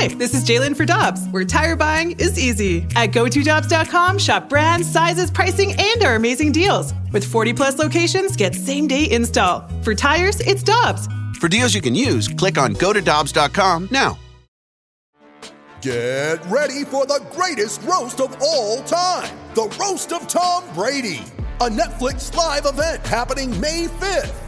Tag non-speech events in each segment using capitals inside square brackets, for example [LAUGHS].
Hi, this is Jalen for Dobbs, where tire buying is easy. At GoToDobbs.com, shop brands, sizes, pricing, and our amazing deals. With 40 plus locations, get same day install. For tires, it's Dobbs. For deals you can use, click on GoToDobbs.com now. Get ready for the greatest roast of all time the Roast of Tom Brady, a Netflix live event happening May 5th.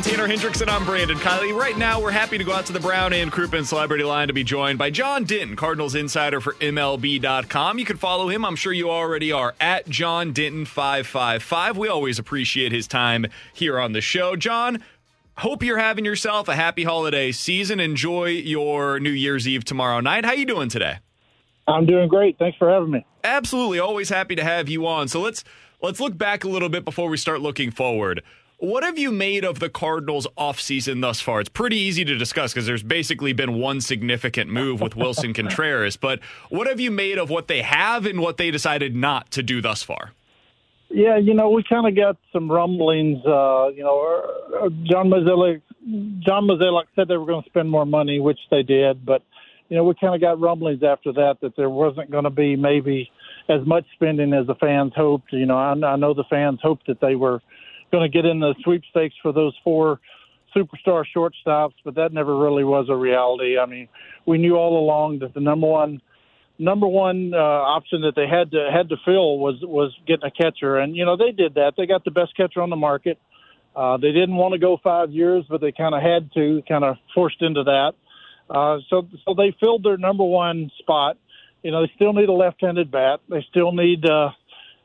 And Tanner Hendrickson, I'm Brandon Kiley. Right now, we're happy to go out to the Brown and Crouppen Celebrity Line to be joined by John Denton, Cardinals insider for MLB.com. You can follow him. I'm sure you already are at John Denton555. We always appreciate his time here on the show. John, hope you're having yourself a happy holiday season. Enjoy your New Year's Eve tomorrow night. How are you doing today? I'm doing great. Thanks for having me. Absolutely, always happy to have you on. So let's let's look back a little bit before we start looking forward. What have you made of the Cardinals offseason thus far? It's pretty easy to discuss because there's basically been one significant move with Willson Contreras, but what have you made of what they have and what they decided not to do thus far? Yeah, you know, we kind of got some rumblings. Uh, you know, uh, John Mozeliak, John Mozeliak said they were going to spend more money, which they did, but you know, we kind of got rumblings after that that there wasn't going to be maybe as much spending as the fans hoped. You know, I, I know the fans hoped that they were going to get in the sweepstakes for those four superstar shortstops, but that never really was a reality. I mean, we knew all along that the number one number one uh, option that they had to had to fill was was getting a catcher, and you know they did that. They got the best catcher on the market. Uh, they didn't want to go five years, but they kind of had to, kind of forced into that. Uh, so so they filled their number one spot. You know they still need a left-handed bat. They still need uh,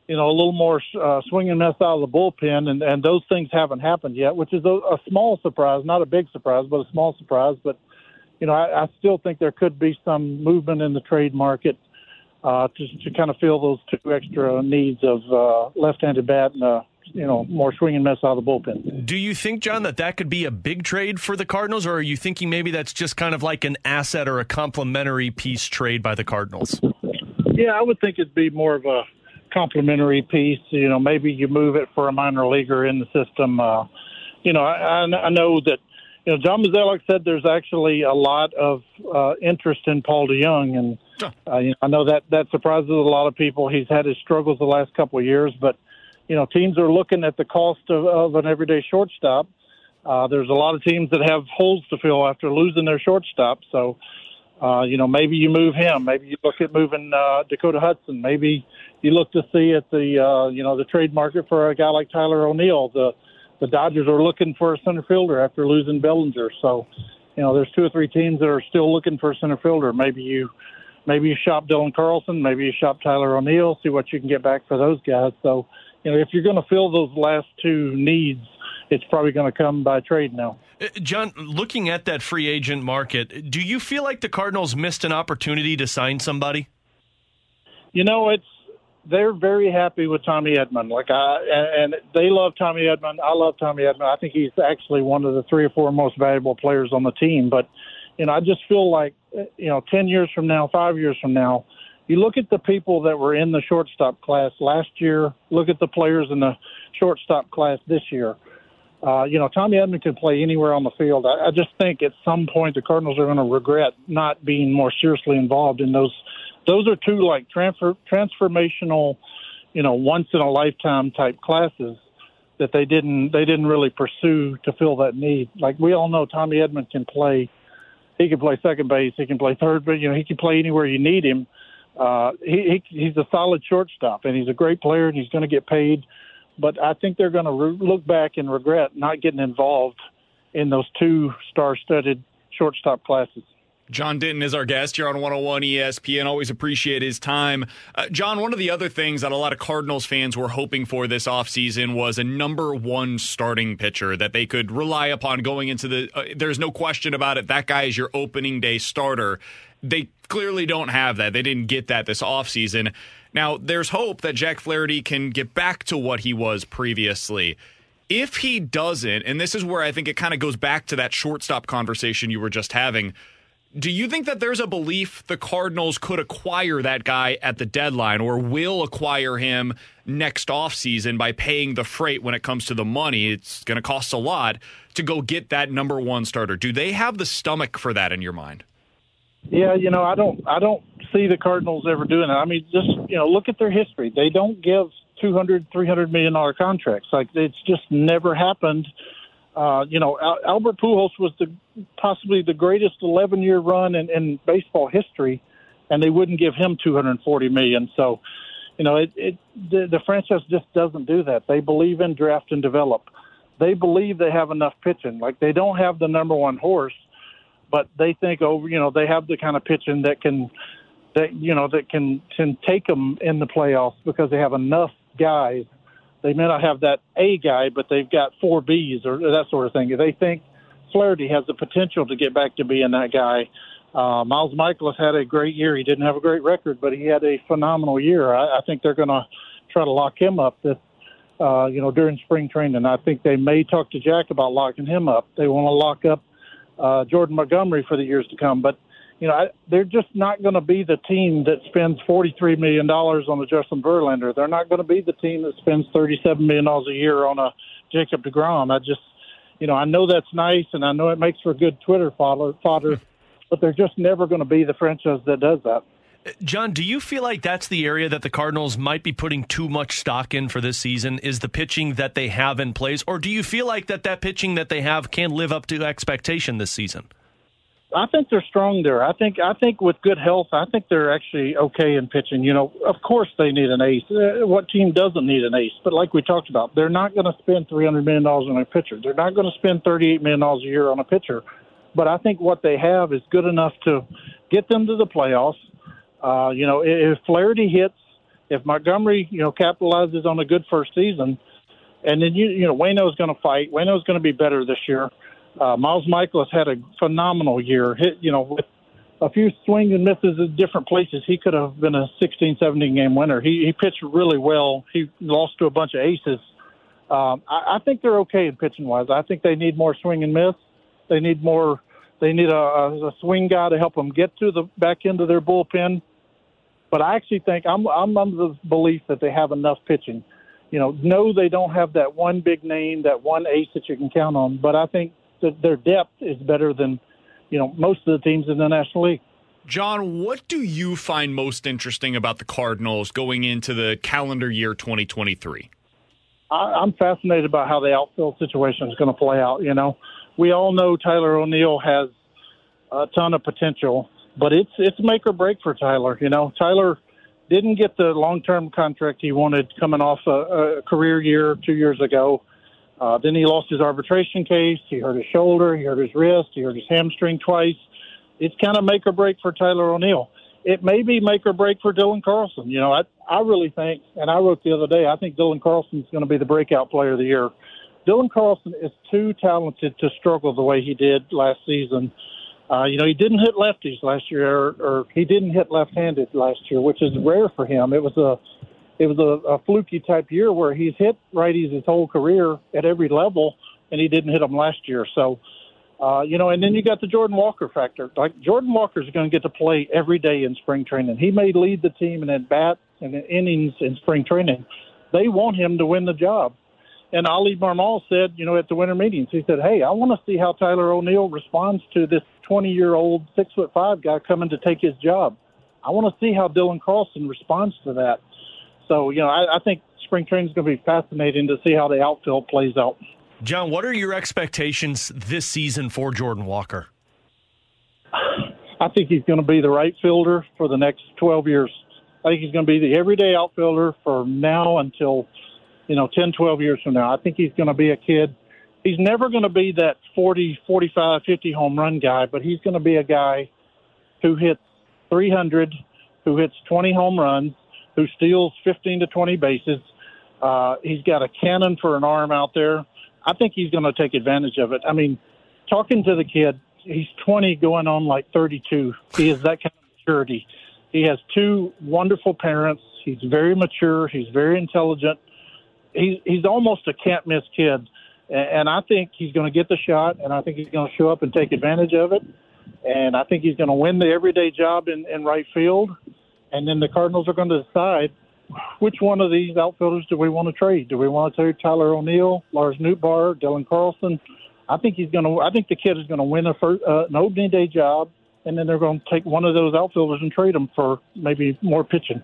you know a little more uh, swing and miss out of the bullpen, and and those things haven't happened yet, which is a, a small surprise, not a big surprise, but a small surprise. But you know, I, I still think there could be some movement in the trade market uh, to, to kind of fill those two extra needs of uh, left-handed bat and uh, you know more swing and miss out of the bullpen. Do you think, John, that that could be a big trade for the Cardinals, or are you thinking maybe that's just kind of like an asset or a complementary piece trade by the Cardinals? Yeah, I would think it'd be more of a complementary piece. You know, maybe you move it for a minor leaguer in the system. Uh, you know, I, I know that you know John Mozeliak said there's actually a lot of uh, interest in Paul DeJong, and uh, you know, I know that that surprises a lot of people. He's had his struggles the last couple of years, but you know, teams are looking at the cost of, of an everyday shortstop. Uh, there's a lot of teams that have holes to fill after losing their shortstop, so. Uh, you know, maybe you move him. Maybe you look at moving uh, Dakota Hudson. Maybe you look to see at the uh, you know the trade market for a guy like Tyler O'Neill. The the Dodgers are looking for a center fielder after losing Bellinger. So, you know, there's two or three teams that are still looking for a center fielder. Maybe you maybe you shop Dylan Carlson. Maybe you shop Tyler O'Neill. See what you can get back for those guys. So, you know, if you're going to fill those last two needs, it's probably going to come by trade now. Uh, John, looking at that free agent market, do you feel like the Cardinals missed an opportunity to sign somebody? You know, it's they're very happy with Tommy Edman. Like I and, they love Tommy Edman. I love Tommy Edman. I think he's actually one of the three or four most valuable players on the team. But you know, I just feel like you know, ten years from now, five years from now, you look at the people that were in the shortstop class last year. Look at the players in the shortstop class this year. Uh, you know, Tommy Edman can play anywhere on the field. I, I just think at some point the Cardinals are going to regret not being more seriously involved in those. Those are two like transfer transformational, you know, once in a lifetime type classes that they didn't they didn't really pursue to fill that need. Like we all know, Tommy Edman can play. He can play second base. He can play third, but you know he can play anywhere you need him. Uh, he, he he's a solid shortstop, and he's a great player, and he's going to get paid but I think they're going to re- look back and regret not getting involved in those two star-studded shortstop classes. John Denton is our guest here on 101 ESPN. Always appreciate his time. Uh, John, one of the other things that a lot of Cardinals fans were hoping for this offseason was a number one starting pitcher that they could rely upon going into the. Uh, there's no question about it. That guy is your opening day starter. They clearly don't have that. They didn't get that this offseason. Now, there's hope that Jack Flaherty can get back to what he was previously. If he doesn't, and this is where I think it kind of goes back to that shortstop conversation you were just having do you think that there's a belief the Cardinals could acquire that guy at the deadline or will acquire him next offseason by paying the freight when it comes to the money? It's going to cost a lot to go get that number one starter. Do they have the stomach for that in your mind? Yeah, you know, I don't I don't see the Cardinals ever doing it. I mean, just, you know, look at their history. They don't give 200 300 million dollar contracts. Like it's just never happened uh, you know, Al- Albert Pujols was the possibly the greatest 11 year run in, in baseball history, and they wouldn't give him 240 million. So, you know, it, it the, the franchise just doesn't do that. They believe in draft and develop. They believe they have enough pitching. Like they don't have the number one horse, but they think, oh, you know, they have the kind of pitching that can that you know that can can take them in the playoffs because they have enough guys they may not have that A guy, but they've got four Bs or that sort of thing. They think Flaherty has the potential to get back to being that guy. Uh, Miles Mikolas had a great year. He didn't have a great record, but he had a phenomenal year. I, I think they're going to try to lock him up this, uh, you know, during spring training. I think they may talk to Jack about locking him up. They want to lock up uh, Jordan Montgomery for the years to come. But you know, I, they're just not going to be the team that spends $43 million on a Justin Verlander. They're not going to be the team that spends $37 million a year on a Jacob DeGrom. I just, you know, I know that's nice and I know it makes for good Twitter fodder, fodder [LAUGHS] but they're just never going to be the franchise that does that. John, do you feel like that's the area that the Cardinals might be putting too much stock in for this season? Is the pitching that they have in place, or do you feel like that that pitching that they have can live up to expectation this season? I think they're strong there. I think I think with good health, I think they're actually okay in pitching. You know, of course they need an ace. Uh, what team doesn't need an ace? But like we talked about, they're not going to spend three hundred million dollars on a pitcher. They're not going to spend thirty eight million dollars a year on a pitcher. But I think what they have is good enough to get them to the playoffs. Uh, you know, if Flaherty hits, if Montgomery, you know, capitalizes on a good first season, and then you you know Wayno's going to fight. Wayno's going to be better this year. Uh, Miles Mikolas had a phenomenal year. Hit, you know, with a few swings and misses at different places, he could have been a 16, 17 game winner. He, he pitched really well. He lost to a bunch of aces. Um, I, I think they're okay in pitching wise. I think they need more swing and miss. They need more. They need a, a swing guy to help them get to the back end of their bullpen. But I actually think I'm I'm under the belief that they have enough pitching. You know, no, they don't have that one big name, that one ace that you can count on. But I think that their depth is better than you know most of the teams in the National League. John, what do you find most interesting about the Cardinals going into the calendar year 2023? I, am fascinated about how the outfield situation is going to play out. You know, we all know Tyler O'Neill has a ton of potential, but it's it's make or break for Tyler. You know, Tyler didn't get the long term contract he wanted coming off a, a career year two years ago. Uh, then he lost his arbitration case. He hurt his shoulder. He hurt his wrist. He hurt his hamstring twice. It's kind of make or break for Tyler O'Neill. It may be make or break for Dylan Carlson. You know, I I really think, and I wrote the other day, I think Dylan Carlson is going to be the breakout player of the year. Dylan Carlson is too talented to struggle the way he did last season. You know, he didn't hit lefties last year, or, or he didn't hit left-handed last year, which is rare for him. It was a it was a, a fluky type year where he's hit righties his whole career at every level, and he didn't hit them last year. So, uh, you know, and then you got the Jordan Walker factor. Like Jordan Walker is going to get to play every day in spring training. He may lead the team in at bat and in innings in spring training. They want him to win the job. And Oli Marmol said, you know, at the winter meetings, he said, "Hey, I want to see how Tyler O'Neill responds to this 20-year-old six foot five guy coming to take his job. I want to see how Dylan Carlson responds to that." So, you know, I, I think spring training is going to be fascinating to see how the outfield plays out. John, what are your expectations this season for Jordan Walker? I think he's going to be the right fielder for the next 12 years. I think he's going to be the everyday outfielder for now until, you know, 10, 12 years from now. I think he's going to be a kid. He's never going to be that 40, 45, 50 home run guy, but he's going to be a guy who hits 300, who hits 20 home runs, who steals 15 to 20 bases. Uh, he's got a cannon for an arm out there. I think he's going to take advantage of it. I mean, talking to the kid, he's 20 going on like 32. He has that kind of maturity. He has two wonderful parents. He's very mature. He's very intelligent. He's he's almost a can't miss kid, and I think he's going to get the shot, and I think he's going to show up and take advantage of it, and I think he's going to win the everyday job in, in right field, and then the Cardinals are going to decide which one of these outfielders do we want to trade? Do we want to trade Tyler O'Neill, Lars Nootbaar, Dylan Carlson? I think he's going to. I think the kid is going to win a first, uh, an opening day job, and then they're going to take one of those outfielders and trade him for maybe more pitching.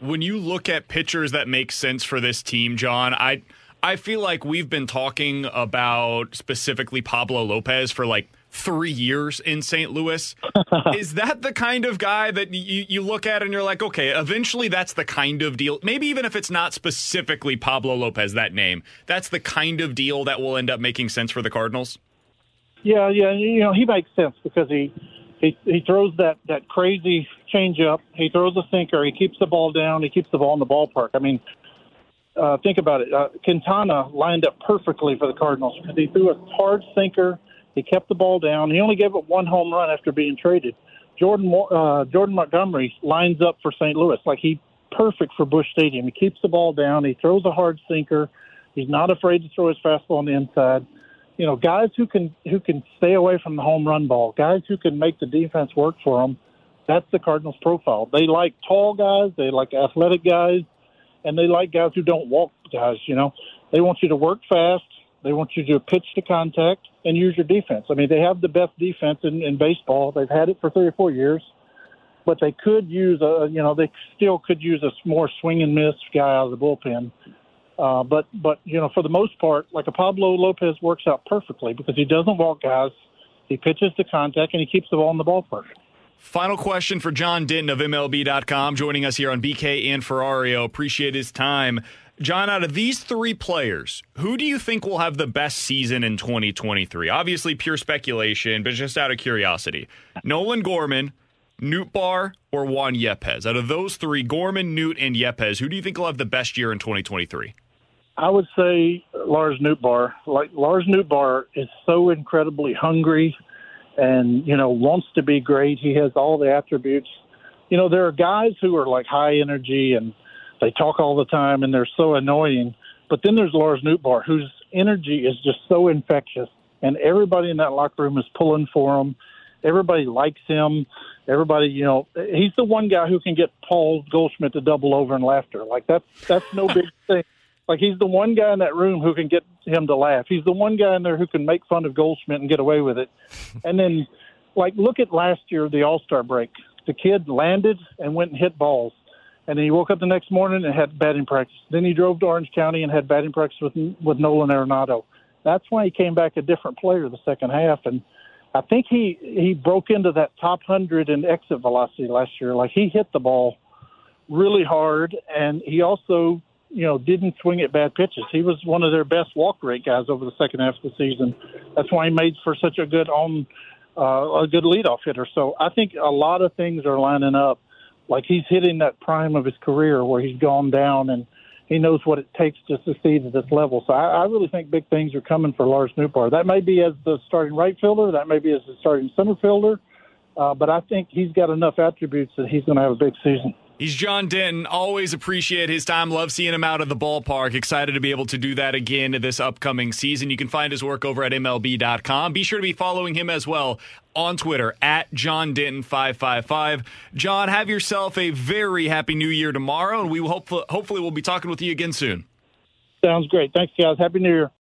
When you look at pitchers that make sense for this team, John, I I feel like we've been talking about specifically Pablo Lopez for like three years in St. Louis. [LAUGHS] is that the kind of guy that you, you look at and you're like, okay, eventually that's the kind of deal, maybe even if it's not specifically Pablo Lopez, that name, that's the kind of deal that will end up making sense for the Cardinals? Yeah, yeah, you know, he makes sense because he he he throws that that crazy changeup. He throws a sinker. He keeps the ball down. He keeps the ball in the ballpark. I mean, uh, think about it. Uh, Quintana lined up perfectly for the Cardinals because he threw a hard sinker. He kept the ball down. He only gave up one home run after being traded. Jordan uh, Jordan Montgomery lines up for St. Louis like he perfect for Busch Stadium. He keeps the ball down. He throws a hard sinker. He's not afraid to throw his fastball on the inside you know, guys who can who can stay away from the home run ball, guys who can make the defense work for them. That's the Cardinals' profile. They like tall guys, they like athletic guys, and they like guys who don't walk guys. You know, they want you to work fast. They want you to pitch to contact and use your defense. I mean, they have the best defense in, in baseball. They've had it for three or four years, but they could use a, you know, they still could use a more swing and miss guy out of the bullpen uh, but but you know, for the most part, like a Pablo Lopez works out perfectly because he doesn't walk guys, he pitches to contact, and he keeps the ball in the ballpark. Final question for John Denton of MLB.com, joining us here on BK and Ferrario. Appreciate his time. John, out of these three players, who do you think will have the best season in 2023? Obviously, pure speculation, but just out of curiosity. Nolan Gorman, Nootbaar, or Juan Yepez? Out of those three, Gorman, Newt, and Yepez, who do you think will have the best year in 2023? I would say Lars Nootbaar. Like Lars Nootbaar is so incredibly hungry, and you know wants to be great. He has all the attributes. You know, there are guys who are like high energy and they talk all the time and they're so annoying. But then there's Lars Nootbaar, whose energy is just so infectious, and everybody in that locker room is pulling for him. Everybody likes him. Everybody, you know, he's the one guy who can get Paul Goldschmidt to double over in laughter. Like that's that's no big [LAUGHS] thing. Like he's the one guy in that room who can get him to laugh. He's the one guy in there who can make fun of Goldschmidt and get away with it. [LAUGHS] and then, like, look at last year, the All Star break. The kid landed and went and hit balls. And then he woke up the next morning and had batting practice. Then he drove to Orange County and had batting practice with with Nolan Arenado. That's why he came back a different player the second half. And I think he he broke into that top hundred in exit velocity last year. Like he hit the ball really hard, and he also you know, didn't swing at bad pitches. He was one of their best walk rate guys over the second half of the season. That's why he made for such a good on uh, a good leadoff hitter. So I think a lot of things are lining up. Like he's hitting that prime of his career where he's gone down and he knows what it takes to succeed at this level. So I, I really think big things are coming for Lars Nootbaar. That may be as the starting right fielder, that may be as the starting center fielder, uh, but I think he's got enough attributes that he's going to have a big season. He's John Denton. Always appreciate his time. Love seeing him out of the ballpark. Excited to be able to do that again this upcoming season. You can find his work over at MLB.com. Be sure to be following him as well on Twitter at John Denton555. John, have yourself a very happy new year tomorrow, and we will hopefully, hopefully we'll be talking with you again soon. Sounds great. Thanks, guys. Happy New Year.